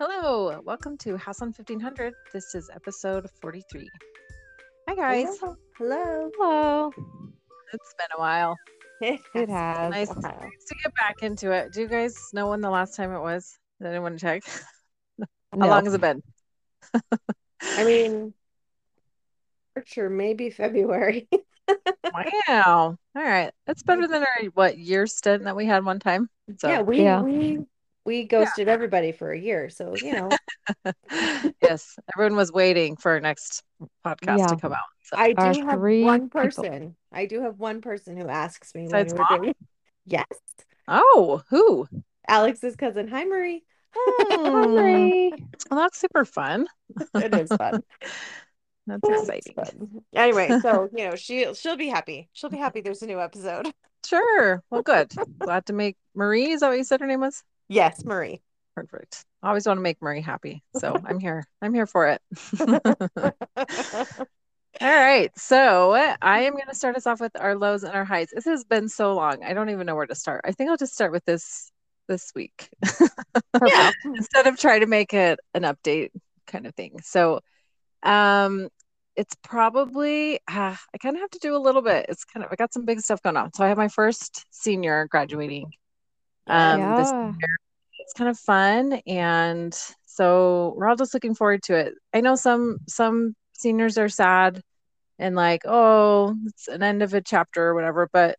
Hello, welcome to House on 1500. This is episode 43. Hi, guys. Hello. Hello. Hello. It's been a while. It has. Nice Wow. to get back into it. Do you guys know when the last time it was? Did anyone check? How No. long has it been? I mean, March or maybe February. Wow. All right. That's better than our what year stint that we had one time. So yeah, we Yeah. we we ghosted everybody for a year, so you know, yes, everyone was waiting for our next podcast Yeah. to come out. So I Our do have three one people. person. I do have one person who asks me when we're Mom? doing. Yes, oh, who? Alex's cousin. Hi, Marie. Hi. Well, that's super fun. It is fun. That's It's exciting. fun. Anyway, so you know, she she'll be happy. She'll be happy. There's a new episode. Sure. Well, good. Glad to make Marie. Is that what you said her name was? Yes, Marie. Perfect. I always want to make Marie happy. So I'm here. I'm here for it. All right. So I am going to start us off with our lows and our highs. This has been so long. I don't even know where to start. I think I'll just start with this this week yeah. instead of trying to make it an update kind of thing. So um it's probably ah, I kind of have to do a little bit. It's kind of I got some big stuff going on. So I have my first senior graduating um this yeah. it's kind of fun and so we're all just looking forward to it. I know some some seniors are sad and like oh it's an end of a chapter or whatever but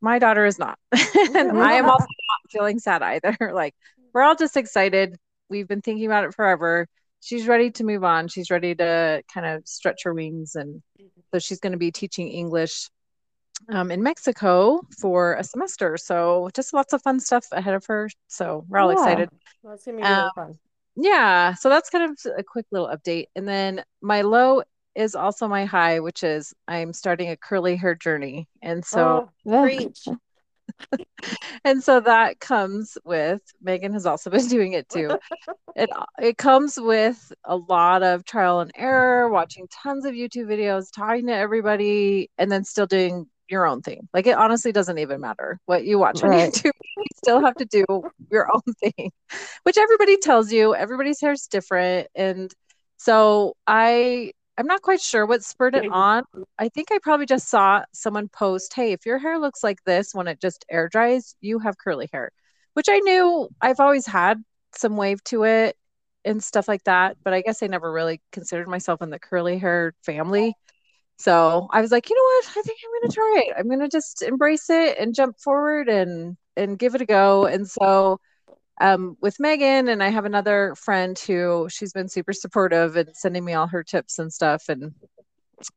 my daughter is not. And i am also not feeling sad either. Like we're all just excited. We've been thinking about it forever. She's ready to move on. She's ready to kind of stretch her wings and so she's going to be teaching english um, in Mexico for a semester. So just lots of fun stuff ahead of her. So we're all Yeah. excited. It's gonna be really Um, fun. Yeah. So that's kind of a quick little update. And then my low is also my high, which is I'm starting a curly hair journey. And so Oh, preach. and so that comes with Meghan has also been doing it too. It it comes with a lot of trial and error, watching tons of YouTube videos, talking to everybody, and then still doing your own thing. Like it honestly doesn't even matter what you watch on YouTube. You still have to do your own thing, which everybody tells you. Everybody's hair is different, and so I I'm not quite sure what spurred it on. I think I probably just saw someone post, "Hey, if your hair looks like this when it just air dries, you have curly hair," which I knew I've always had some wave to it and stuff like that, but I guess I never really considered myself in the curly hair family. So I was like, you know what? I think I'm gonna try it. I'm gonna just embrace it and jump forward and and give it a go. And so um, with Meghan and I have another friend who she's been super supportive and sending me all her tips and stuff. And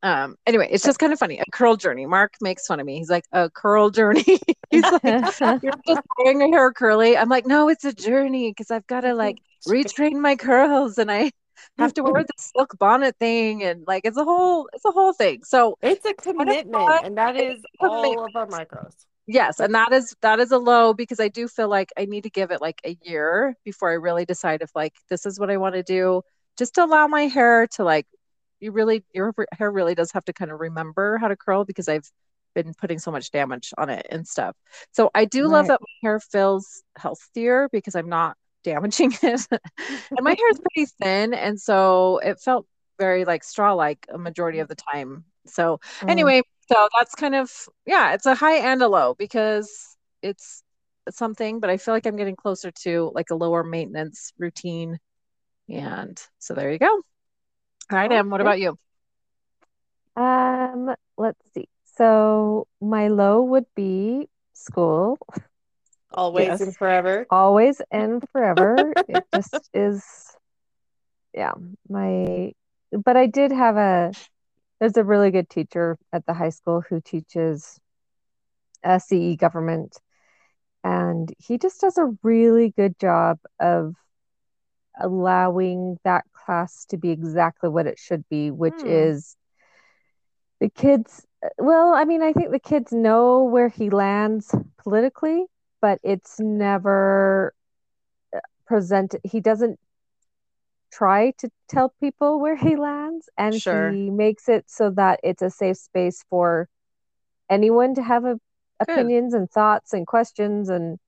um, anyway, it's just kind of funny. A curl journey. Mark makes fun of me. He's like, a curl journey. He's like, you're just wearing your hair curly. I'm like, no, it's a journey because I've got to like retrain my curls and I have to wear the silk bonnet thing and like it's a whole it's a whole thing. So It's a commitment, fun. and that is all of our micros. yes, and that is that is a low because I do feel like I need to give it like a year before I really decide if like this is what I want to do. Just to allow my hair to like you really your hair really does have to kind of remember how to curl because I've been putting so much damage on it and stuff. So I do love that my hair feels healthier because I'm not damaging it. and my hair is pretty thin and so it felt very like straw like a majority of the time. So Mm. anyway, so that's kind of yeah, it's a high and a low because it's something, but I feel like I'm getting closer to like a lower maintenance routine. And so there you go. All right, Em, what about you? Um, let's see. So my low would be school, Always Yes. and forever. always and forever. It just is, yeah, my, but I did have a, there's a really good teacher at the high school who teaches SCE government, and he just does a really good job of allowing that class to be exactly what it should be, which Hmm. is the kids. Well, I mean, I think the kids know where he lands politically, but it's never uh, presented. He doesn't try to tell people where he lands, and Sure. he makes it so that it's a safe space for anyone to have a, opinions and thoughts and questions. And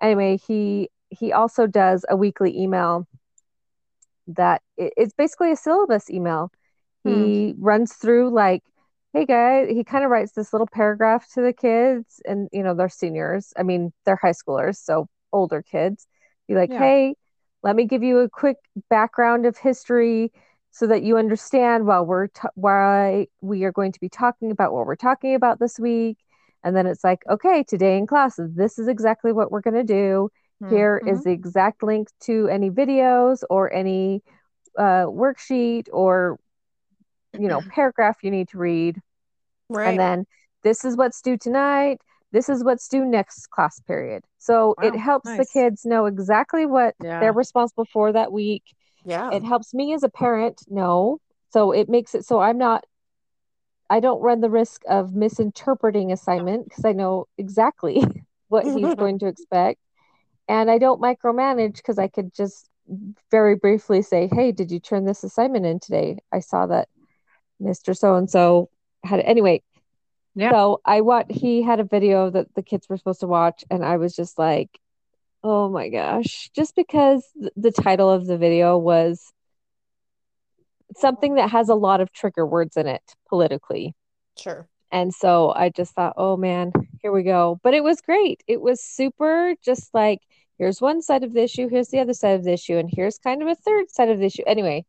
anyway, he he also does a weekly email that it, it's basically a syllabus email. Hmm. He runs through like, hey guys, he kind of writes this little paragraph to the kids, and you know they're seniors. I mean they're high schoolers, so older kids. Be like, Yeah. hey, let me give you a quick background of history so that you understand while we're t- why we are going to be talking about what we're talking about this week. And then it's like, okay, today in class, this is exactly what we're going to do. Here is Mhm. the exact link to any videos or any uh, worksheet or you know paragraph you need to read. Right. and then this is what's due tonight. This is what's due next class period. So it Wow, helps the kids know exactly what Yeah. they're responsible for that week. Yeah. it helps me as a parent know. So it makes it so i'm not i don't run the risk of misinterpreting assignment because i know exactly what he's going to expect. And i don't micromanage because i could just very briefly say hey did you turn this assignment in today? I saw that mr so and so had anyway Yeah. so i what he had a video that the kids were supposed to watch and i was just like oh my gosh just because th- the title of the video was something that has a lot of trigger words in it politically Sure. and so I just thought, oh man, here we go. But it was great. It was super just like, here's one side of the issue, here's the other side of the issue, and here's kind of a third side of the issue. Anyway,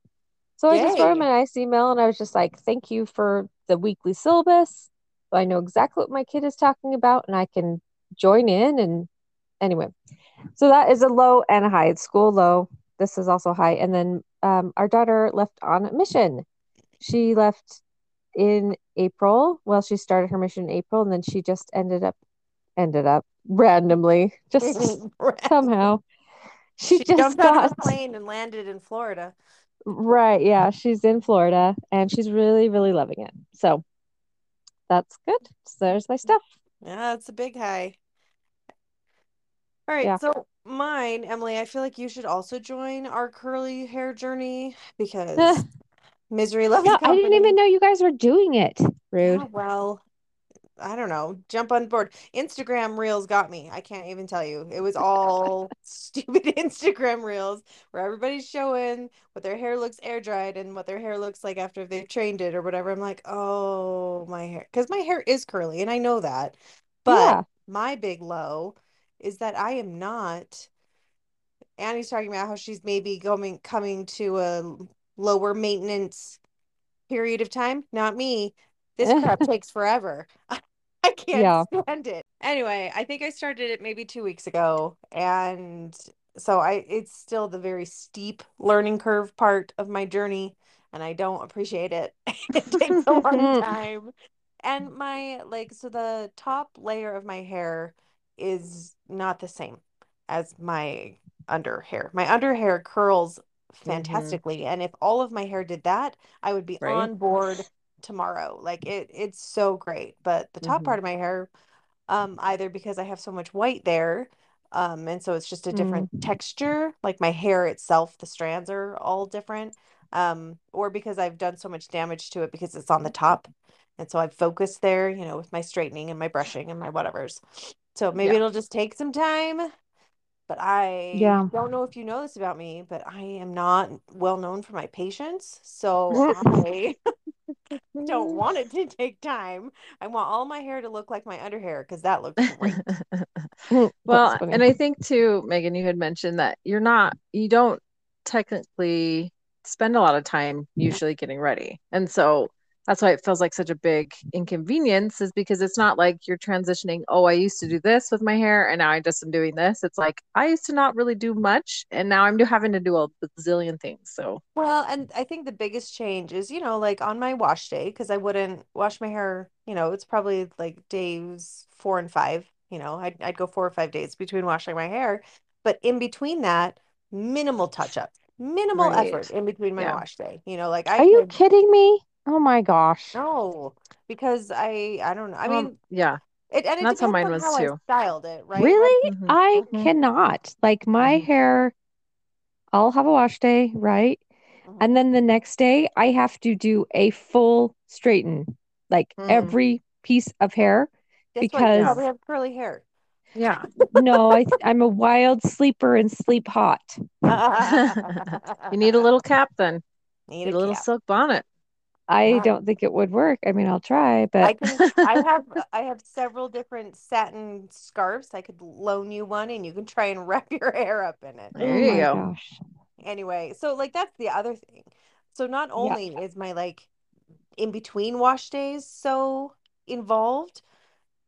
so I just wrote him a nice email and I was just like, thank you for the weekly syllabus. So I know exactly what my kid is talking about and I can join in. And anyway, so that is a low and a high. It's school low. This is also high. And then um, our daughter left on a mission. She left in April. Well, she started her mission in April and then she just ended up ended up randomly just somehow. She, She just jumped out of got a plane and landed in Florida. Right. Yeah, she's in Florida and she's really, really loving it. So that's good. So there's my stuff. Yeah, it's a big high. All right, Yeah. so mine, Emilie, I feel like you should also join our curly hair journey because misery loves No, I didn't even know you guys were doing it. Rude. Yeah, well, I don't know. Jump on board. Instagram Reels got me. I can't even tell you. It was all stupid Instagram Reels where everybody's showing what their hair looks air dried and what their hair looks like after they've trained it or whatever. I'm like, oh, my hair. Because my hair is curly and I know that. But Yeah. my big low is that I am not. Annie's talking about how she's maybe going coming to a lower maintenance period of time. Not me. This crap takes forever. I can't Yeah. stand it. Anyway, I think I started it maybe two weeks ago, and so I it's still the very steep learning curve part of my journey, and I don't appreciate it. It takes a long time. And my like so the top layer of my hair is not the same as my under hair. My under hair curls mm-hmm. fantastically, and if all of my hair did that, I would be Right. on board tomorrow. Like it it's so great. But the top Mhm. part of my hair, um, either because I have so much white there, um, and so it's just a different texture, like my hair itself, the strands are all different, um, or because I've done so much damage to it because it's on the top. And so I've focused there, you know, with my straightening and my brushing and my whatevers. So maybe Yeah. it'll just take some time. But I Yeah. don't know if you know this about me, but I am not well known for my patience. So I don't want it to take time. I want all my hair to look like my underhair because that looks great. Well, and I think too, Meghan, you had mentioned that you're not, you don't technically spend a lot of time usually getting ready. And so that's why it feels like such a big inconvenience, is because it's not like you're transitioning, oh, I used to do this with my hair and now I just am doing this. It's like I used to not really do much and now I'm having to do a bazillion things. So, Well, and I think the biggest change is, you know, like on my wash day, because I wouldn't wash my hair, you know, it's probably like days four and five, you know, I'd, I'd go four or five days between washing my hair. But in between that, minimal touch up, minimal Right. effort in between my Yeah. wash day. You know, like I Are you kidding me? Oh my gosh. no, because I, I don't know. I um, mean, yeah. it, and it that's how mine on was how I too. styled it, right? Like, Really? Mhm. I Mhm. cannot. Like my Mhm. hair, I'll have a wash day, right? mhm. And then the next day, I have to do a full straighten, like Mm. every piece of hair, Guess what? You because probably have curly hair. Yeah. no, I I'm a wild sleeper and sleep hot. you need a little cap then. Need Need a a little cap. silk bonnet. I Yeah. don't think it would work. I mean, I'll try, I but can I have I have several different satin scarves. I could loan you one and you can try and wrap your hair up in it. Oh there oh you go. gosh. Anyway, so like that's the other thing. So not Yeah. only is my like in between wash days so involved,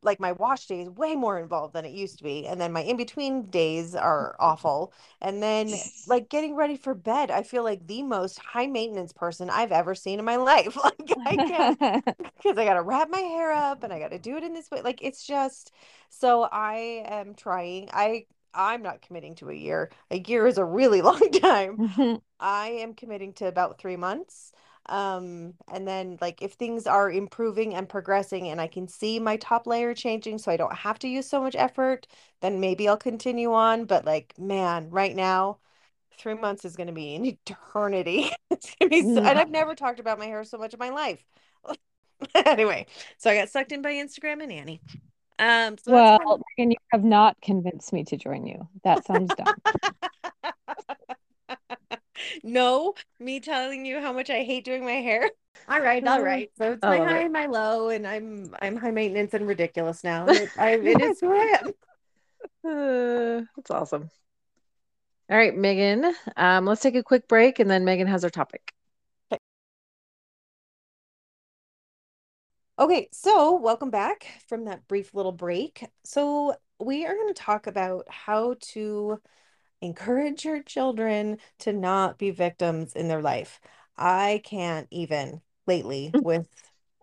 like my wash day is way more involved than it used to be, and then my in between days mm. are awful. And then like getting ready for bed, I feel like the most high maintenance person I've ever seen in my life. Like I can't because I got to wrap my hair up and I got to do it in this way. Like it's just so I am trying. I I'm not committing to a year. A year is a really long time. Mm-hmm. I am committing to about three months. Um, and then like if things are improving and progressing and I can see my top layer changing so I don't have to use so much effort, then maybe I'll continue on. But like, man, right now, three months is gonna be an eternity. It's gonna be so, and I've never talked about my hair so much in my life. Anyway, so I got sucked in by Instagram and Annie. Um, so well, Meghan, you have not convinced me to join you. That sounds dumb. No, me telling you how much I hate doing my hair. All right, all Uh. So it's I my high it. and my low, and I'm I'm high maintenance and ridiculous now. And it, I, it is who I am. Uh, that's awesome. All right, Meghan. Um, let's take a quick break and then Meghan has her topic. Okay, so welcome back from that brief little break. So we are going to talk about how to encourage your children to not be victims in their life. I can't even lately with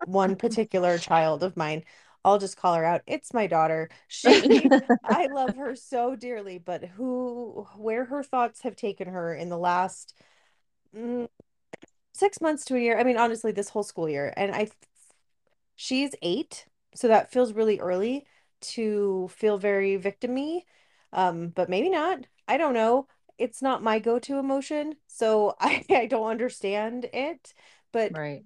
one particular child of mine. I'll just call her out. It's my daughter. She, I love her so dearly, but who, where her thoughts have taken her in the last mm, six months to a year. I mean, honestly, this whole school year. And I, she's eight, so that feels really early to feel very victimy. Um, but maybe not. I don't know. It's not my go-to emotion, so I, I don't understand it. But Right.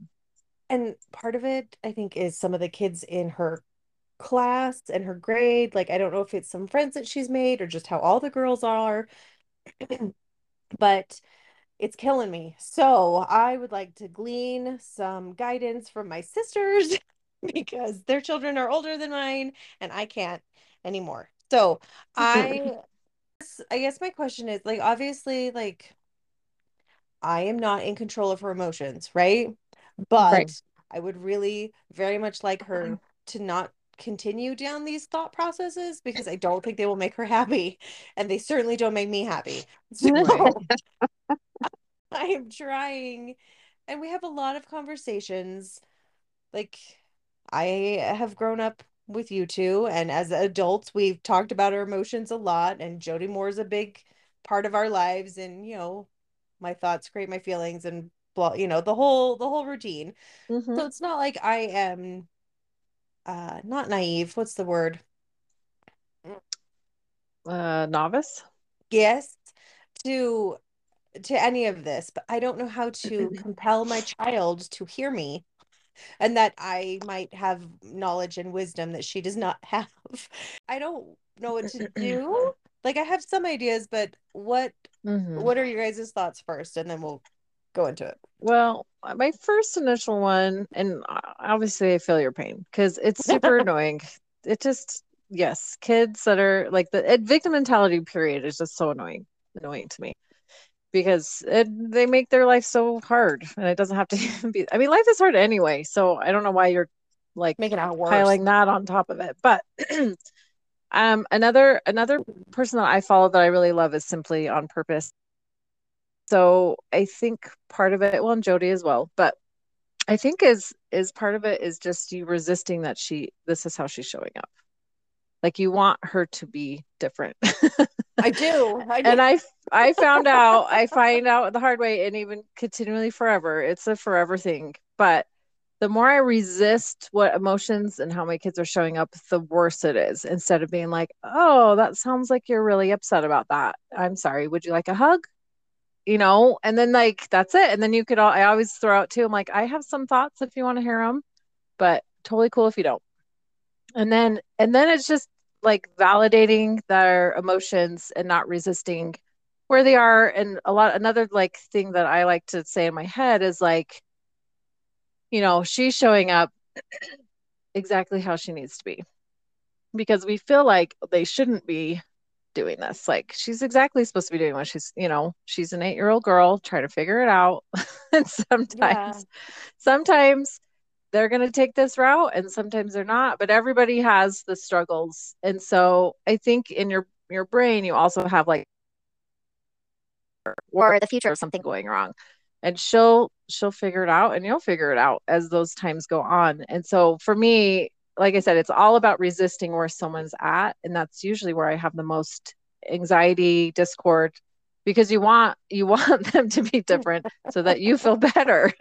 and part of it, I think, is some of the kids in her class and her grade. Like, I don't know if it's some friends that she's made or just how all the girls are, but it's killing me. So I would like to glean some guidance from my sisters because their children are older than mine and I can't anymore. So I I guess my question is like obviously like I am not in control of her emotions, right? But Right. I would really very much like her to not continue down these thought processes because I don't think they will make her happy and they certainly don't make me happy. So I am trying and we have a lot of conversations. Like I have grown up with you two and as adults we've talked about our emotions a lot and Jody Moore is a big part of our lives and you know my thoughts create my feelings and blah you know the whole the whole routine. Mhm. So it's not like I am uh not naive. What's the word? Uh, novice. Yes, to to any of this, but I don't know how to compel my child to hear me and that I might have knowledge and wisdom that she does not have. I don't know what to do. Like I have some ideas, but what Mhm. what are your guys' thoughts first and then we'll go into it. Well, my first initial one, and uh, obviously I feel your pain because it's super annoying. It just, yes, kids that are like the uh, victim mentality period is just so annoying, annoying to me because it, they make their life so hard and it doesn't have to be, I mean, life is hard anyway. So I don't know why you're like Making it worse. piling that on top of it. But um, another another person that I follow that I really love is Simply on Purpose. So I think part of it, well, and Jody as well, but I think is is part of it is just you resisting that she this is how she's showing up. Like you want her to be different. I do. I do. and I I found out I find out the hard way and even continually forever. It's a forever thing. But the more I resist what emotions and how my kids are showing up, the worse it is. Instead of being like, oh, that sounds like you're really upset about that. I'm sorry. Would you like a hug? You know, and then like that's it. And then you could all I always throw out too. I'm like, I have some thoughts if you want to hear them, but totally cool if you don't. And then and then it's just like validating their emotions and not resisting where they are. And a lot another like thing that i like to say in my head is like you know she's showing up exactly how she needs to be because we feel like they shouldn't be doing this. Like she's exactly supposed to be doing what she's you know she's an eight year old girl trying to figure it out. And sometimes yeah. sometimes they're going to take this route and sometimes they're not but everybody has the struggles. And so i think in your your brain you also have like or the future of something going wrong. And she'll she'll figure it out and you'll figure it out as those times go on. And so for me like i said it's all about resisting where someone's at. And that's usually where i have the most anxiety discord because you want you want them to be different so that you feel better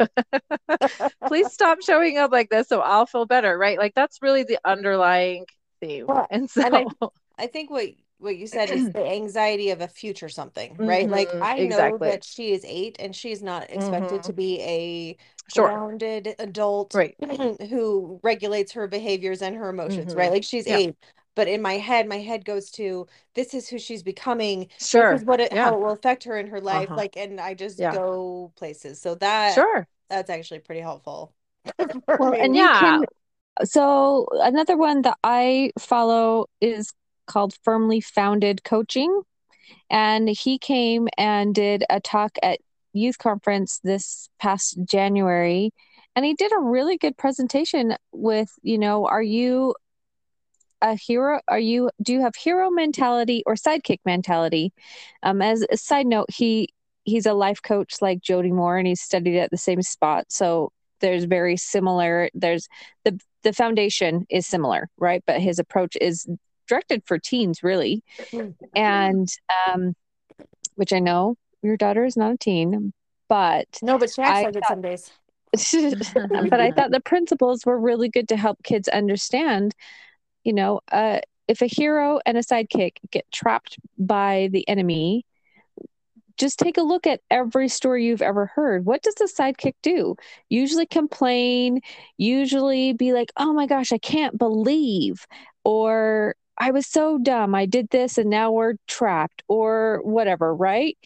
please stop showing up like this so i'll feel better right like that's really the underlying theme well, and so and I, I think what what you said is the anxiety of a future something, right? Mm-hmm, like I exactly. know that she is eight and she's not expected mm-hmm. to be a sure. grounded adult right. who regulates her behaviors and her emotions, mm-hmm. right? Like she's yeah. eight. But in my head, my head goes to this is who she's becoming. Sure. This is what it yeah. how it will affect her in her life. Uh-huh. Like, and I just yeah. go places. So that sure that's actually pretty helpful. well, me. and yeah. Can, so another one that I follow is called Firmly Founded Coaching. And he came and did a talk at youth conference this past January. And he did a really good presentation with, you know, are you a hero? Are you, do you have hero mentality or sidekick mentality? Um, as a side note, he, he's a life coach like Jody Moore and he's studied at the same spot. So there's very similar, there's the, the foundation is similar, right? But his approach is directed for teens really and um which i know your daughter is not a teen but no but she acts like it some days but i thought the principles were really good to help kids understand you know uh if a hero and a sidekick get trapped by the enemy just take a look at every story you've ever heard. What does the sidekick do? Usually complain, usually be like, oh my gosh, I can't believe, or I was so dumb. I did this and now we're trapped or whatever, right?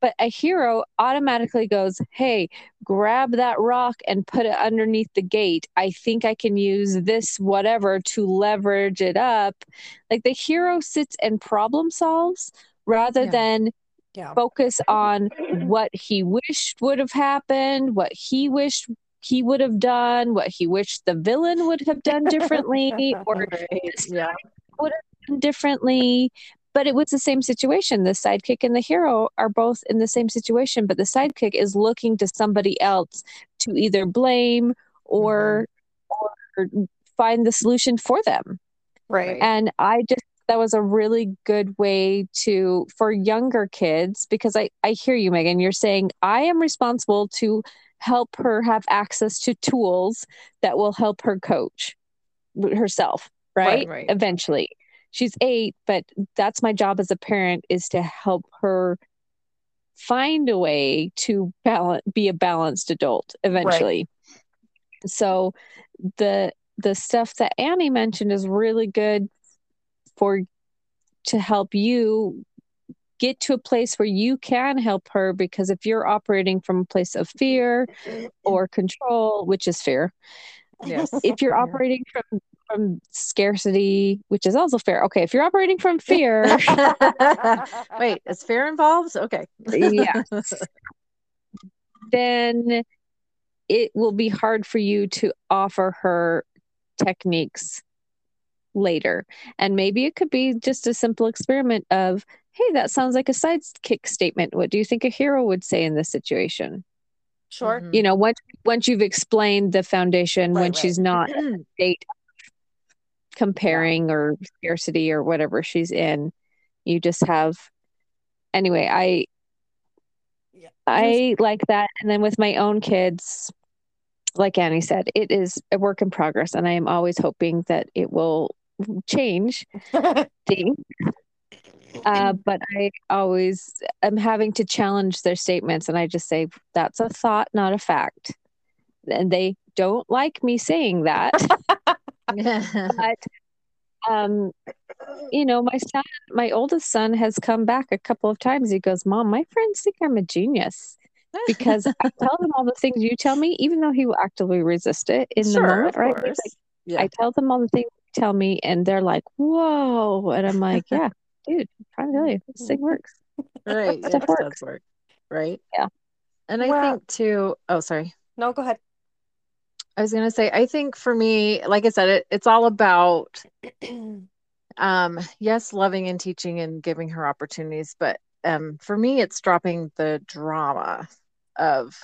But a hero automatically goes, Hey, grab that rock and put it underneath the gate. I think I can use this whatever to leverage it up. Like the hero sits and problem solves rather yeah. than yeah. focus on what he wished would have happened, what he wished he would have done, what he wished the villain would have done differently, or right. yeah would have done differently but it was the same situation the sidekick and the hero are both in the same situation but the sidekick is looking to somebody else to either blame or mm-hmm. or find the solution for them right and i just that was a really good way to for younger kids because i i hear you meghan you're saying i am responsible to help her have access to tools that will help her coach herself right? right, right. Eventually. She's eight, but that's my job as a parent is to help her find a way to balance be a balanced adult eventually. Right. So the the stuff that Annie mentioned is really good for to help you get to a place where you can help her because if you're operating from a place of fear or control which is fear yes if you're operating from from scarcity, which is also fair. Okay, if you're operating from fear, wait, is fear involved? Okay, yeah, then it will be hard for you to offer her techniques later. And maybe it could be just a simple experiment of, hey, that sounds like a sidekick statement. What do you think a hero would say in this situation? Sure. You know, once once you've explained the foundation, right, when right. she's not date comparing or scarcity or whatever she's in you just have anyway i yeah. i like that and then with my own kids like annie said it is a work in progress and i am always hoping that it will change things uh, but I always am having to challenge their statements, and I just say that's a thought, not a fact. And they don't like me saying that. but um, you know, my son, my oldest son has come back a couple of times. He goes, Mom, my friends think I'm a genius because I tell them all the things you tell me, even though he will actively resist it in Sure, the moment, of right? course. Like, Yeah. I tell them all the things you tell me, and they're like, Whoa. And I'm like, Yeah, dude, I'm trying to tell you, this thing works. Right. It Stuff does works. work. Right. Yeah. And I Well- think too, oh, sorry. No, go ahead. I was gonna say, I think for me, like I said, it, it's all about um, yes, loving and teaching and giving her opportunities, but um, for me, it's dropping the drama of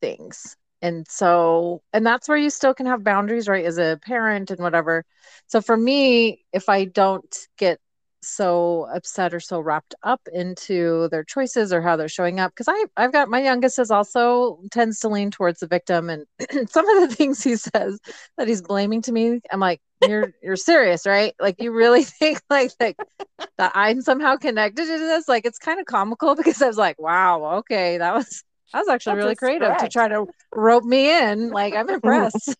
things. And so, and that's where you still can have boundaries, right, as a parent and whatever. So for me, if I don't get so upset or so wrapped up into their choices or how they're showing up, because I I've got my youngest is also tends to lean towards the victim, and some of the things he says that he's blaming to me, I'm like, you're you're serious, right? Like you really think like like that I'm somehow connected to this? Like it's kind of comical because I was like, wow, okay, that was that was actually That's really creative to try to rope me in. Like I'm impressed.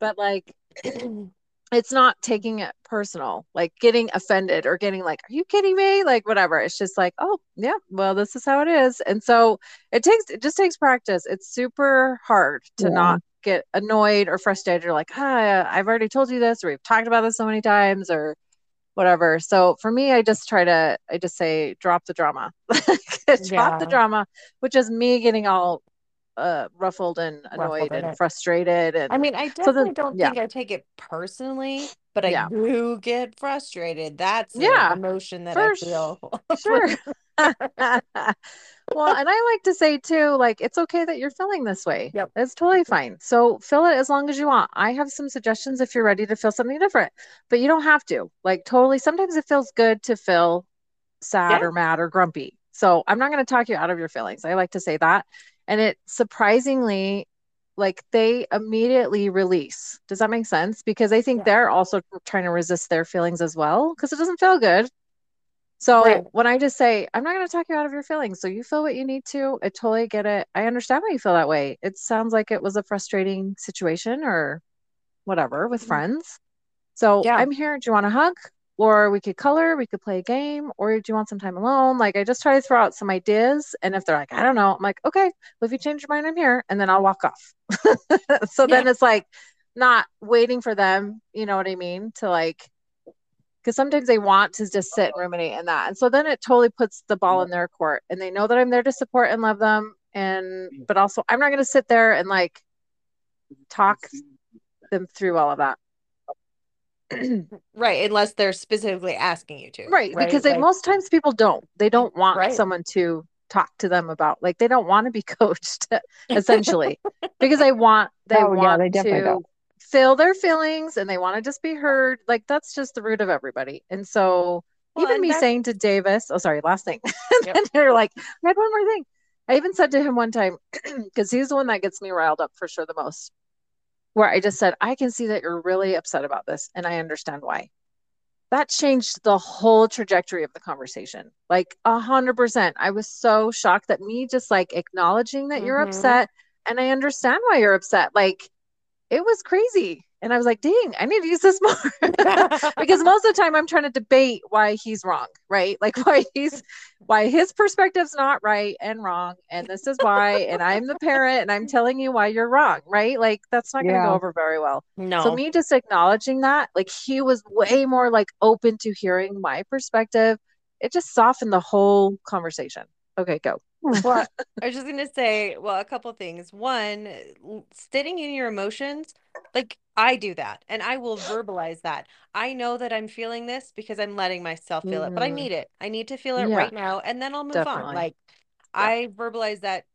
but like it's not taking it personal, like getting offended or getting like, are you kidding me? Like whatever. It's just like, oh yeah, well, this is how it is. And so it takes it just takes practice. It's super hard to Yeah. not get annoyed or frustrated or like, ah, I've already told you this, or we've talked about this so many times, or whatever. So for me, I just try to I just say drop the drama. drop the drama, which is me getting all uh ruffled and annoyed Ruffled and frustrated and I mean, I So definitely don't yeah. think I take it personally, but I Yeah. do get frustrated. That's Yeah, emotion that I feel. Sure. well, and I like to say too, like it's okay that you're feeling this way. Yep. It's totally fine. So fill it as long as you want. I have some suggestions if you're ready to feel something different, but you don't have to. Like totally, sometimes it feels good to feel sad Yeah. or mad or grumpy. So I'm not going to talk you out of your feelings. I like to say that. And it surprisingly, like they immediately release. Does that make sense? Because I think Yeah. they're also trying to resist their feelings as well because it doesn't feel good. So Right. when I just say, I'm not going to talk you out of your feelings. So you feel what you need to. I totally get it. I understand why you feel that way. It sounds like it was a frustrating situation or whatever with Mhm. friends. So Yeah. I'm here. Do you want a hug? Or we could color, we could play a game, or do you want some time alone? Like I just try to throw out some ideas. And if they're like, I don't know, I'm like, okay, well, if you change your mind, I'm here. And then I'll walk off. so then it's like not waiting for them, you know what I mean? To like because sometimes they want to just sit and ruminate in that. And so then it totally puts the ball in their court and they know that I'm there to support and love them. And, but also I'm not going to sit there and like talk them through all of that. Right, unless they're specifically asking you to. right. Because Like, most times people don't, they don't want Right. someone to talk to them about, like, they don't want to be coached essentially because they want, they Oh, yeah, want they to don't. feel their feelings and they want to just be heard. Like that's just the root of everybody. And so Well, even and me saying to Davis, oh sorry, last thing. Yep. and they're like, I had one more thing. I even said to him one time, because he's the one that gets me riled up for sure the most, where I just said, I can see that you're really upset about this, and I understand why. That changed the whole trajectory of the conversation. Like a hundred percent. I was so shocked that me just like acknowledging that you're Mhm. upset and I understand why you're upset. Like it was crazy. And I was like, dang, I need to use this more. because most of the time I'm trying to debate why he's wrong, right? Like why he's why his perspective's not right and wrong, and this is why, and I'm the parent and I'm telling you why you're wrong, right? Like that's not gonna Yeah. go over very well. no. So me just acknowledging that, like he was way more like open to hearing my perspective. It just softened the whole conversation. Okay, go. Hmm. Well, I was just gonna say, well, a couple things. One, l- sitting in your emotions, like I do that, and I will verbalize that. I know that I'm feeling this because I'm letting myself feel it, but I Mhm. need it. I need to feel it Yeah. right now, and then I'll move on. Definitely. Like I verbalize that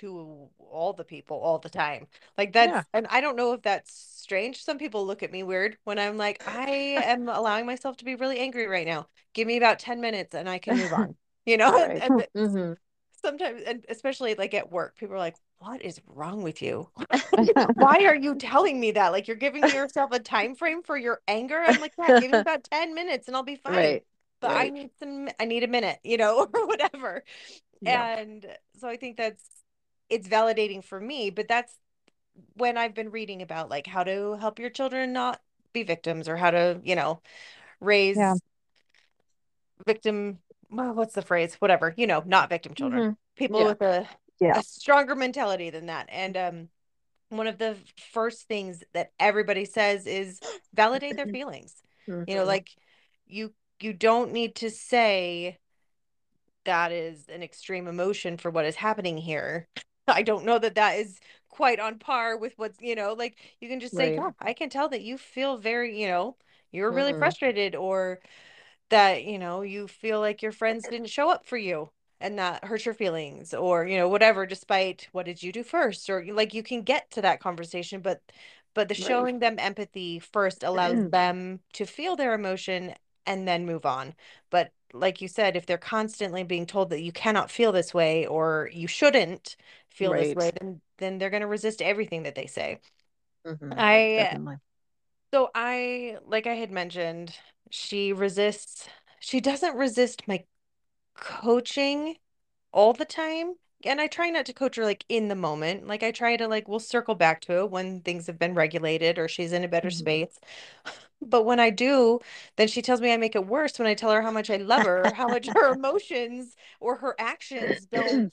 to all the people all the time. Like that's, Yeah. and I don't know if that's strange. Some people look at me weird when I'm like, I am allowing myself to be really angry right now. Give me about 10 minutes and I can move on. You know, Right. and th- hmm sometimes and especially like at work people are like what is wrong with you why are you telling me that like you're giving yourself a time frame for your anger i'm like yeah give me about 10 minutes and i'll be fine Right. but i need some i need a minute you know or whatever Yeah. and so i think that's it's validating for me but that's when i've been reading about like how to help your children not be victims or how to, you know, raise Yeah. victim well, what's the phrase? Whatever, you know, not victim children. Mhm. People Yeah. with a Yeah. a stronger mentality than that. And um one of the first things that everybody says is validate their feelings. You know, Mhm. like you you don't need to say that is an extreme emotion for what is happening here. I don't know that that is quite on par with what's, you know, like you can just say, yeah, I can tell that you feel very, you know, you're really Mhm. frustrated or that, you know, you feel like your friends didn't show up for you and that hurt your feelings or, you know, whatever, despite what did you do first? Or like you can get to that conversation, but but the Right. showing them empathy first allows them to feel their emotion and then move on. But like you said, if they're constantly being told that you cannot feel this way or you shouldn't feel this way, then then they're going to resist everything that they say. Mhm. I Definitely. so I like I had mentioned, she resists she doesn't resist my coaching all the time. And I try not to coach her like in the moment. Like I try to like we'll circle back to it when things have been regulated or she's in a better Mhm. space. But when I do, then she tells me I make it worse when I tell her how much I love her, how much her emotions or her actions don't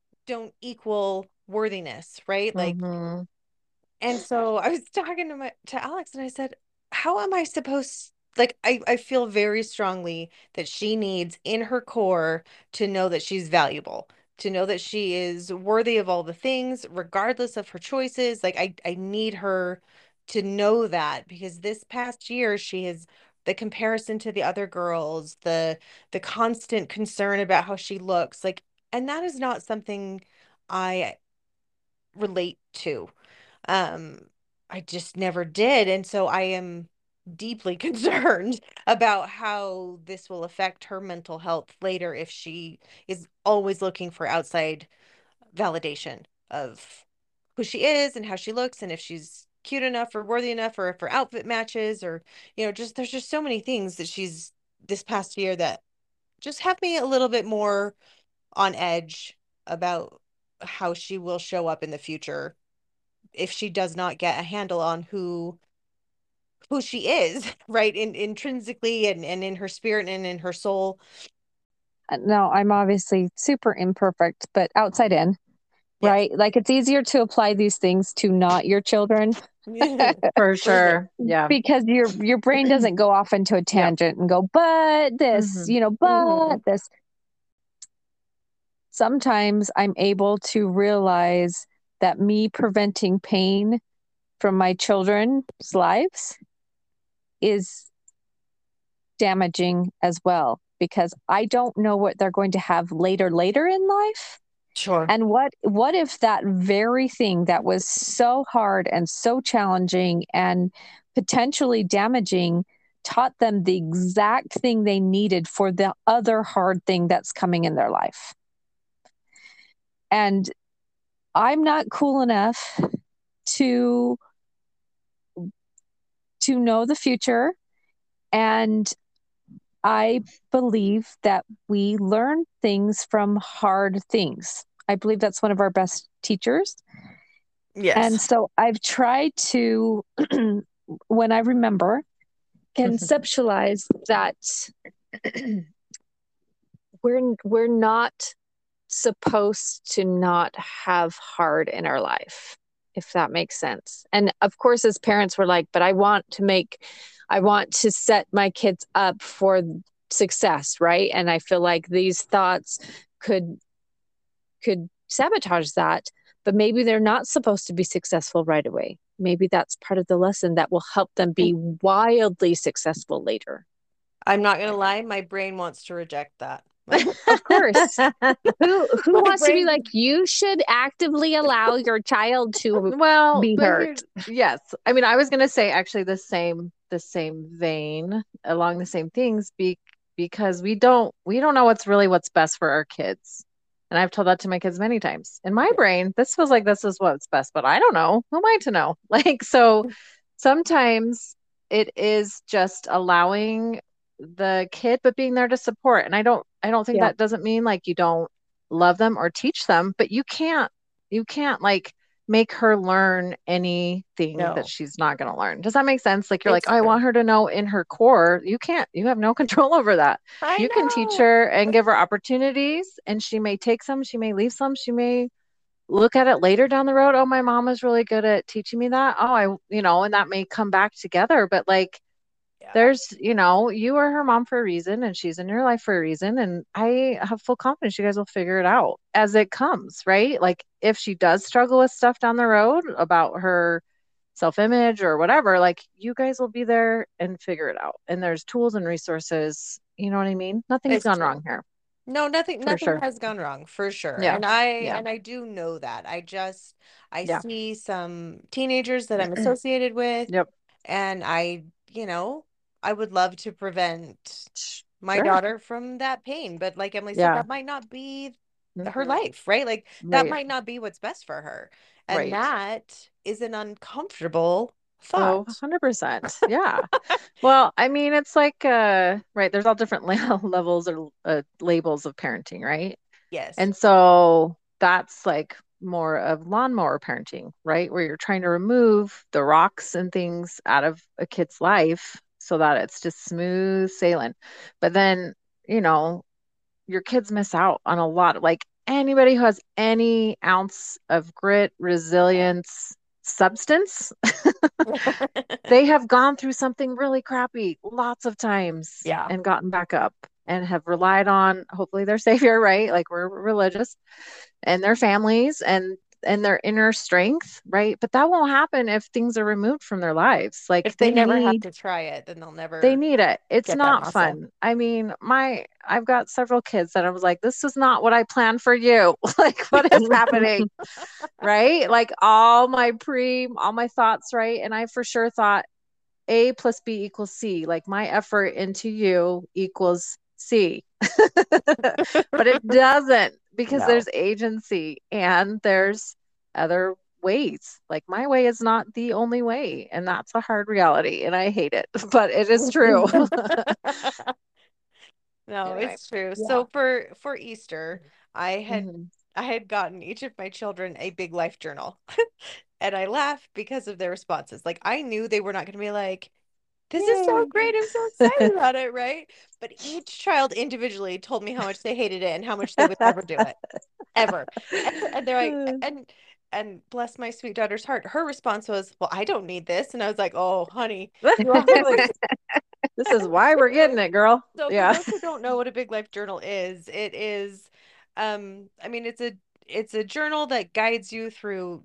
don't equal worthiness, right? Like Mhm. and so I was talking to my to Alex and I said, "How am I supposed like I I feel very strongly that she needs in her core to know that she's valuable, to know that she is worthy of all the things regardless of her choices. Like I I need her to know that because this past year she has the comparison to the other girls, the the constant concern about how she looks, like and that is not something I relate to um I just never did and so I am deeply concerned about how this will affect her mental health later if she is always looking for outside validation of who she is and how she looks and if she's cute enough or worthy enough or if her outfit matches or you know just there's just so many things that she's this past year that just have me a little bit more on edge about how she will show up in the future if she does not get a handle on who who she is right in intrinsically and, and in her spirit and in her soul Uh, No, I'm obviously super imperfect, but outside in, Yes. right? Like it's easier to apply these things to not your children For sure. sure. Yeah. because your your brain doesn't go off into a tangent and go, but this, Mhm. you know, but Mhm. this. Sometimes I'm able to realize that me preventing pain from my children's lives is damaging as well because I don't know what they're going to have later later in life. sure And what what if that very thing that was so hard and so challenging and potentially damaging taught them the exact thing they needed for the other hard thing that's coming in their life. And I'm not cool enough to to know the future and I believe that we learn things from hard things. I believe that's one of our best teachers. yes And so I've tried to, when I remember, conceptualize that we're we're not supposed to not have hard in our life, if that makes sense. And of course, as parents, we're like, but I want to make, I want to set my kids up for success, right? And I feel like these thoughts could could sabotage that but maybe they're not supposed to be successful right away. Maybe that's part of the lesson that will help them be wildly successful later. i'm not gonna lie my brain wants to reject that Of course. who who My wants to be like you should actively allow your child to well be hurt. yes. I mean i was going to say actually the same the same vein along the same things be, because we don't we don't know what's really what's best for our kids. And i've told that to my kids many times. In my brain this feels like this is what's best but i don't know. Who am i to know? Like so mm. sometimes it is just allowing the kid but being there to support and i don't i don't think Yeah. that doesn't mean like you don't love them or teach them but you can't you can't like make her learn anything No. that she's not going to learn. Does that make sense? Like you're It's like, "Oh, I want her to know in her core. You can't. You have no control over that. I You can teach her and give her opportunities, and she may take some, she may leave some, she may look at it later down the road. Oh, my mom was really good at teaching me that. Oh, I, you know, and that may come back together. But like, Yeah. there's, you know, you are her mom for a reason, and she's in your life for a reason. And I have full confidence you guys will figure it out as it comes, right? Like, if she does struggle with stuff down the road about her self image or whatever, like, you guys will be there and figure it out. And there's tools and resources. You know what I mean? Nothing's It's gone true. wrong here. No, nothing For nothing sure. has gone wrong for sure. Yeah. And I Yeah. and I do know that. I just I Yeah. see some teenagers that I'm associated with Yep. and I, you know, I would love to prevent my Sure. daughter from that pain, but like Emilie said, Yeah. that might not be her Mhm. life, right? Like that Right. might not be what's best for her. And Right. that is an uncomfortable Oh, 100%. Yeah. Well, I mean, it's like, uh, right, there's all different le- levels or uh, labels of parenting, right? Yes. And so that's like more of lawnmower parenting, right? Where you're trying to remove the rocks and things out of a kid's life so that it's just smooth sailing. But then, you know, your kids miss out on a lot. Like anybody who has any ounce of grit, resilience, substance, they have gone through something really crappy lots of times Yeah. and gotten back up and have relied on hopefully their savior right like we're religious and their families and and their inner strength right? But that won't happen if things are removed from their lives. Like if they, never have need to try it, then they'll never they need it. It's not fun. I mean my i've got several kids that i was like this is not what i planned for you. Like what is happening? Right? Like all my pre all my thoughts right? And i for sure thought a plus b equals c. Like my effort into you equals c. But it doesn't because No. there's agency and there's other ways like my way is not the only way and that's a hard reality and i hate it but it is true No, Anyway, it's true. yeah. So for for Easter, I had Mhm. I had gotten each of my children a big life journal. And I laugh because of their responses. Like I knew they were not going to be like, this is so great. I'm so excited about it, right? But each child individually told me how much they hated it and how much they would never do it. Ever. And, and they're like, and and bless my sweet daughter's heart, her response was, Well, I don't need this. And I was like, Oh, honey. you are like- this is why we're getting it girl So for yeah those who don't know what a big life journal is, it is um I mean it's a it's a journal that guides you through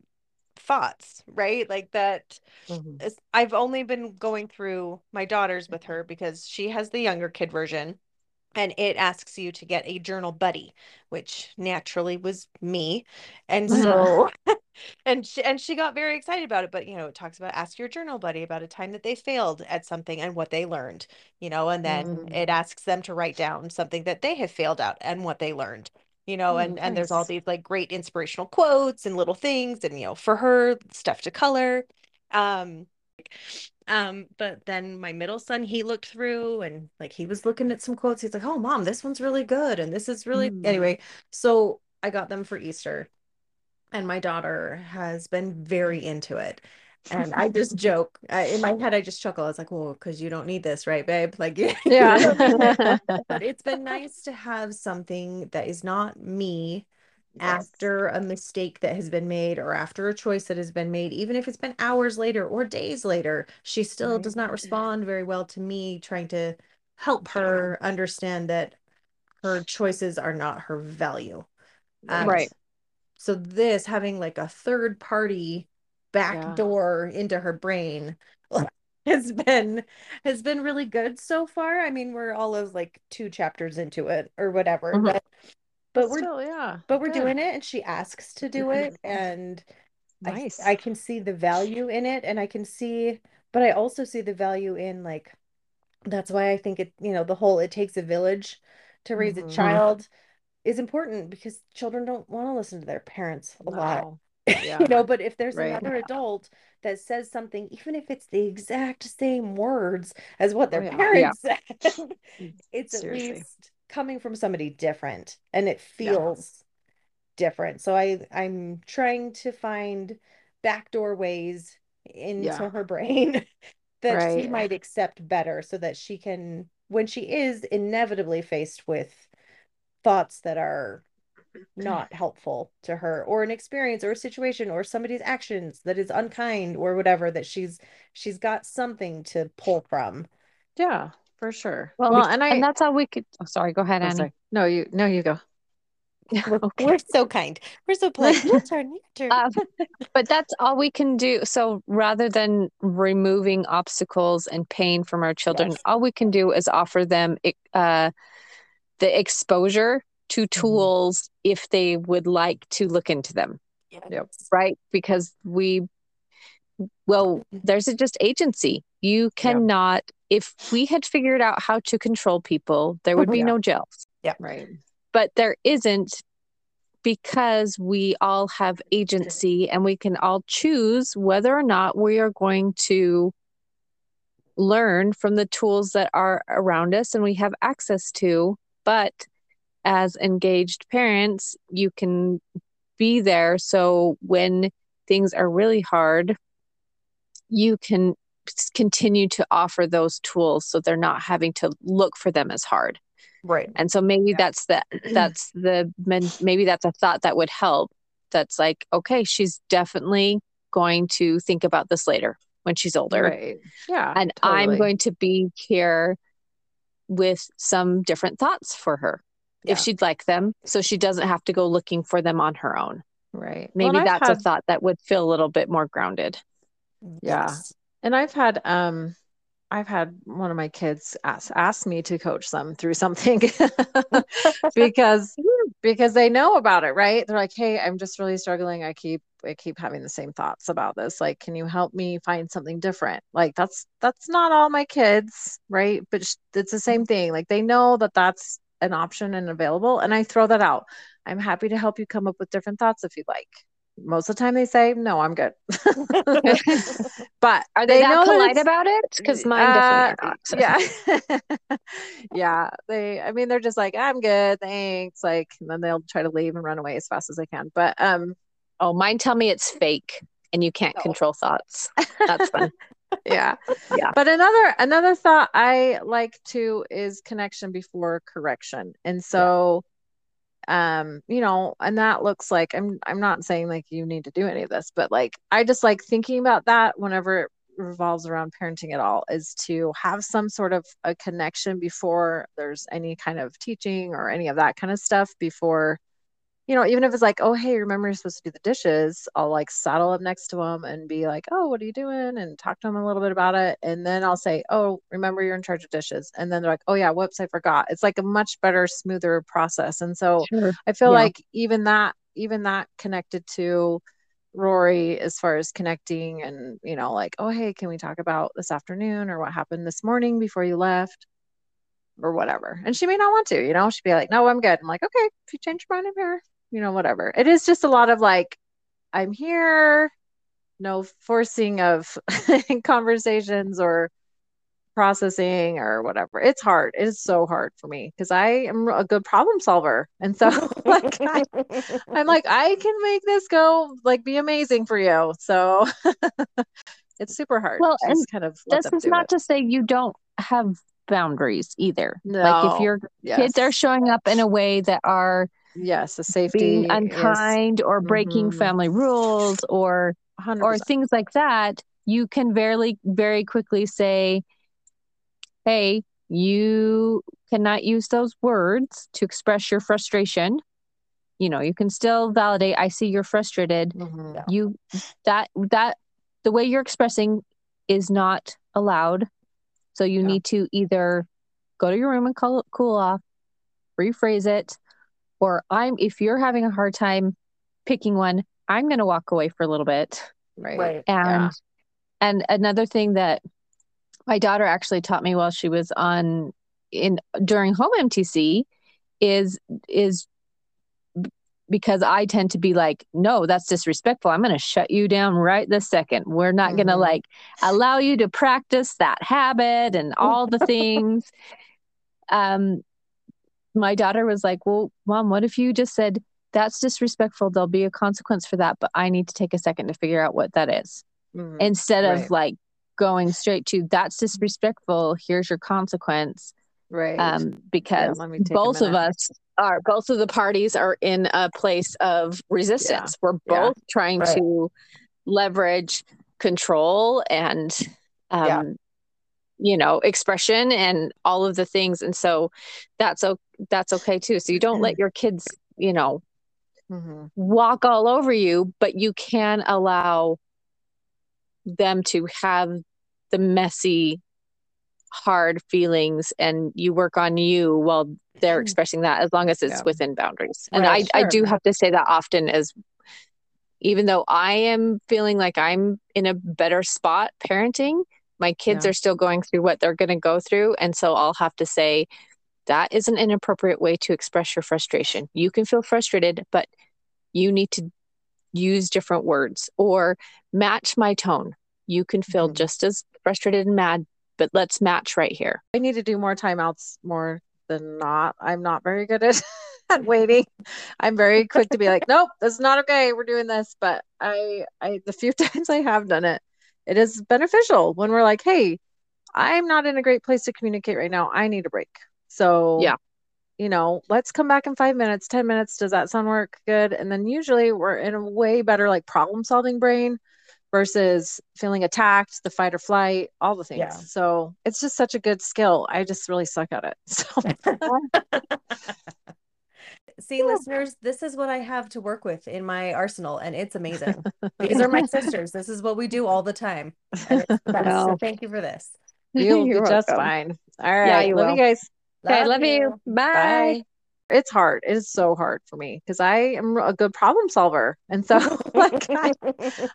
thoughts, right? Like that Mhm. I've only been going through my daughter's with her because she has the younger kid version and it asks you to get a journal buddy, which naturally was me. And so and she and she got very excited about it, but you know, it talks about ask your journal buddy about a time that they failed at something and what they learned, you know, and then Mhm. it asks them to write down something that they have failed at and what they learned. You know, Mm, and and there's all these like great inspirational quotes and little things and you know, for her stuff to color. Um um, but then my middle son, he looked through and like he was looking at some quotes. He's like, "Oh, mom, this one's really good, and this is really Mm. anyway." So I got them for Easter, and my daughter has been very into it. And I just joke I, in my head. I just chuckle. I was like, "Well, because you don't need this, right, babe?" Like, yeah. But it's been nice to have something that is not me Yes. after a mistake that has been made or after a choice that has been made, even if it's been hours later or days later, she still Right. does not respond very well to me trying to help her understand that her choices are not her value. Um, Right. So this having like a third party back Yeah. door into her brain has been has been really good so far. I mean, we're all of like two chapters into it or whatever, Mhm. but but but we're still yeah but we're doing it and she asks to do it and I, nice I can see the value in it and I can see but I also see the value in like that's why I think it you know the whole it takes a village to raise a Mhm. child is important because children don't want to listen to their parents a lot No. you know but if there's Right. another adult that says something even if it's the exact same words as what their Oh, yeah. parents said mm, it's at least coming from somebody different and it Yeah. feels different. So I I'm trying to find backdoor ways into Yeah. her brain that she might accept better so that she can when she is inevitably faced with thoughts that are not helpful to her or an experience or a situation or somebody's actions that is unkind or whatever that she's she's got something to pull from. Yeah, for sure. Well, Well, and I and that's how we could. Oh, sorry. Go ahead, Annie. sorry. No, you no, you go. We're, Okay. we're so kind. We're so polite. Your turn. Your turn. Um, but that's all we can do. So rather than removing obstacles and pain from our children, Yes. all we can do is offer them uh, the exposure to mm-hmm. tools if they would like to look into them, Yep. right? Because we, well, mm-hmm. there's a just agency. You cannot, if we had figured out how to control people, there would be Yeah. no jails Yeah. Right. but there isn't because we all have agency and we can all choose whether or not we are going to learn from the tools that are around us and we have access to. But as engaged parents, you can be there. So when things are really hard, you can continue to offer those tools so they're not having to look for them as hard Right. and so maybe that's the that's the maybe that's a thought that would help that's like okay she's definitely going to think about this later when she's older Right. Yeah. and i'm going to be here with some different thoughts for her Yeah. if she'd like them so she doesn't have to go looking for them on her own Right. Maybe and I've that's had- a thought that would feel a little bit more grounded Yeah. Yes. And I've had um I've had one of my kids ask ask me to coach them through something because because they know about it, right? They're like, "Hey, I'm just really struggling. I keep I keep having the same thoughts about this. Like, can you help me find something different?" Like that's that's not all my kids, right? But sh- it's the same thing. Like they know that that's an option and available, and I throw that out. I'm happy to help you come up with different thoughts if you'd like. Most of the time they say, "No, I'm good." but are they, that know polite about it because mine definitely uh, are not yeah. yeah. They I mean they're just like, I'm good, thanks. Like and then they'll try to leave and run away as fast as they can. But um oh mine tell me it's fake and you can't No. control thoughts that's fun yeah. Yeah. But another another thought I like to is connection before correction. And so um you know and that looks like i'm i'm not saying like you need to do any of this but like i just like thinking about that whenever it revolves around parenting at all is to have some sort of a connection before there's any kind of teaching or any of that kind of stuff before you know even if it's like oh hey remember you're supposed to do the dishes i'll like saddle up next to them and be like oh what are you doing and talk to them a little bit about it and then i'll say oh remember you're in charge of dishes and then they're like oh yeah whoops i forgot it's like a much better smoother process and so sure I feel Yeah. like even that, even that connected to Rory as far as connecting and, you know, like, oh, hey, can we talk about this afternoon or what happened this morning before you left or whatever? And she may not want to, you know, she'd be like, no, I'm good. I'm like, okay, if you change your mind, I'm here, you know, whatever. It is just a lot of like, I'm here, no forcing of conversations or processing or whatever. It's hard. It is so hard for me because I am a good problem solver. And so like I, I'm like, I can make this go like be amazing for you. So it's super hard. Well, and kind of this is not it. to say you don't have boundaries either like if your yes. kids are showing up in a way that are yes, the safety being is unkind or breaking Mhm. family rules or 100%. or things like that you can very very quickly say hey you cannot use those words to express your frustration you know you can still validate i see you're frustrated Mhm. Yeah. you that that the way you're expressing is not allowed so you Yeah. need to either go to your room and cool, cool off rephrase it or i'm if you're having a hard time picking one i'm going to walk away for a little bit Right. Right. and Yeah. and another thing that my daughter actually taught me while she was on in during home MTC is is because I tend to be like, no, that's disrespectful. I'm going to shut you down right this second. We're not going to like allow you to practice that habit and all the things. Um, my daughter was like, well, mom, what if you just said that's disrespectful. There'll be a consequence for that, but I need to take a second to figure out what that is. Mm-hmm. Instead of right. like going straight to that's disrespectful, here's your consequence. Right. Um, because yeah, both of us are both of the parties are in a place of resistance. Yeah. We're both yeah. trying right. to leverage control and um, you know expression and all of the things and so that's that's okay too so you don't let your kids you know mm-hmm. walk all over you but you can allow them to have the messy hard feelings and you work on you while they're mm. expressing that as long as it's yeah. within boundaries and right, I, sure. I do have to say that often as even though i am feeling like i'm in a better spot parenting my kids yeah. are still going through what they're going to go through and so i'll have to say that is an inappropriate way to express your frustration. You can feel frustrated but you need to use different words or match my tone. You can feel mm-hmm. just as frustrated and mad but let's match right here. I need to do more timeouts more than not. I'm not very good at at waiting. I'm very quick to be like nope this is not okay. We're doing this. But i i the few times i have done it it is beneficial when we're like, hey, I'm not in a great place to communicate right now. I need a break. So, yeah, you know, let's come back in five minutes, 10 minutes. Does that sound work good? And then usually we're in a way better like problem solving brain versus feeling attacked, the fight or flight, all the things. Yeah. So it's just such a good skill. I just really suck at it. So see, yeah. listeners, this is what I have to work with in my arsenal, and it's amazing. These are my sisters. This is what we do all the time. And it's the best. Well, so thank you for this. You'll be just fine. All right. Yeah, you love will. you guys. Okay, love, love you. you. Bye. Bye. It's hard. It is so hard for me because I am a good problem solver. And so like I,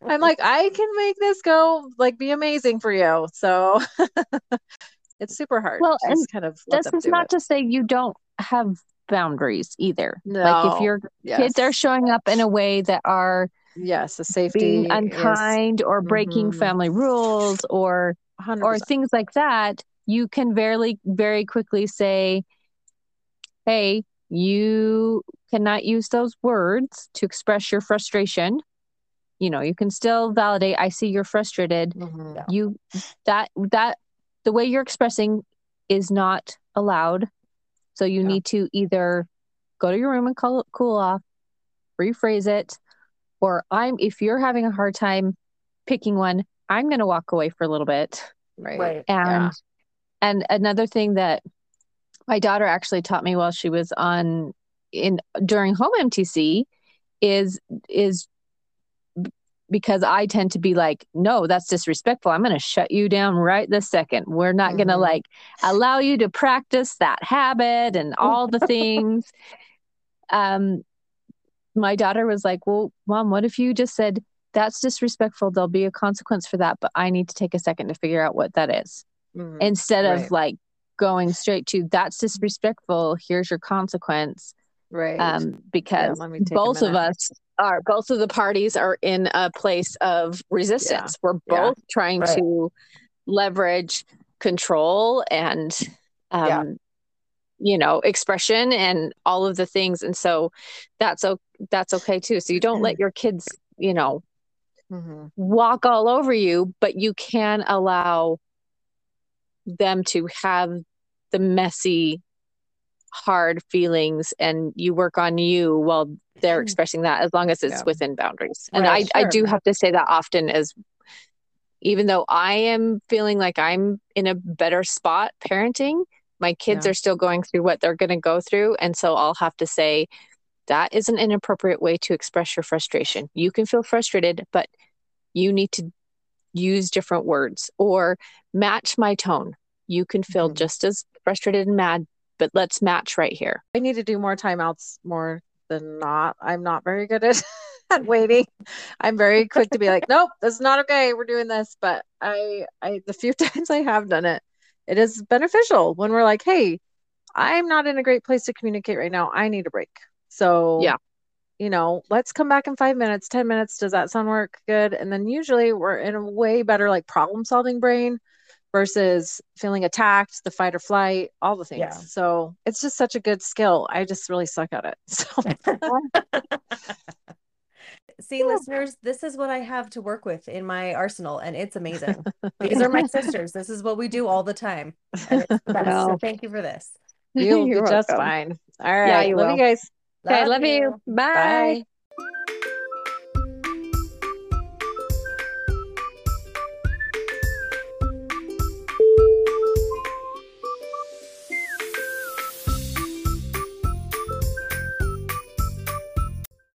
I'm like, I can make this go like be amazing for you. So it's super hard. Well, and kind of this is not it. to say you don't have boundaries either. No. Like if your yes. kids are showing up in a way that are yes, a safety being unkind is, or breaking mm-hmm. family rules or 100%. or things like that, you can very very quickly say, "Hey, you cannot use those words to express your frustration." You know, you can still validate, "I see you're frustrated." Mm-hmm. You that that the way you're expressing is not allowed so you yeah. need to either go to your room and call, cool off, rephrase it, or I'm if you're having a hard time picking one, I'm going to walk away for a little bit. Right. right. And yeah. and another thing that my daughter actually taught me while she was on in during home MTC is is because I tend to be like, no, that's disrespectful. I'm going to shut you down right this second. We're not mm-hmm. going to like allow you to practice that habit and all the things. Um, my daughter was like, well, mom, what if you just said, that's disrespectful. There'll be a consequence for that, but I need to take a second to figure out what that is. Mm-hmm. Instead right. of like going straight to, that's disrespectful. Here's your consequence. Right. Um, because yeah, both of us are both of the parties are in a place of resistance. Yeah. We're both yeah. trying right. to leverage control and um, you know expression and all of the things and so that's okay that's okay too so you don't let your kids you know mm-hmm. walk all over you but you can allow them to have the messy hard feelings and you work on you while they're mm. expressing that as long as it's yeah. within boundaries and right, I, sure. I do have to say that often as even though i am feeling like i'm in a better spot parenting my kids yeah. are still going through what they're going to go through and so i'll have to say that is an inappropriate way to express your frustration you can feel frustrated but you need to use different words or match my tone you can feel mm-hmm. just as frustrated and mad but let's match right here. I need to do more timeouts more than not. I'm not very good at, at waiting. I'm very quick to be like, nope, this is not okay. We're doing this. But I, I, the few times I have done it, it is beneficial when we're like, hey, I'm not in a great place to communicate right now. I need a break. So, yeah, you know, let's come back in five minutes, 10 minutes. Does that sound work good? And then usually we're in a way better like problem solving brain versus feeling attacked, the fight or flight, all the things. Yeah. So it's just such a good skill. I just really suck at it. So See, listeners, this is what I have to work with in my arsenal, and it's amazing. These are my sisters. This is what we do all the time. And it's the best. So thank you for this. you'll be You're just welcome. fine. All right. you Love will. you guys. Okay, love you. Bye. Bye.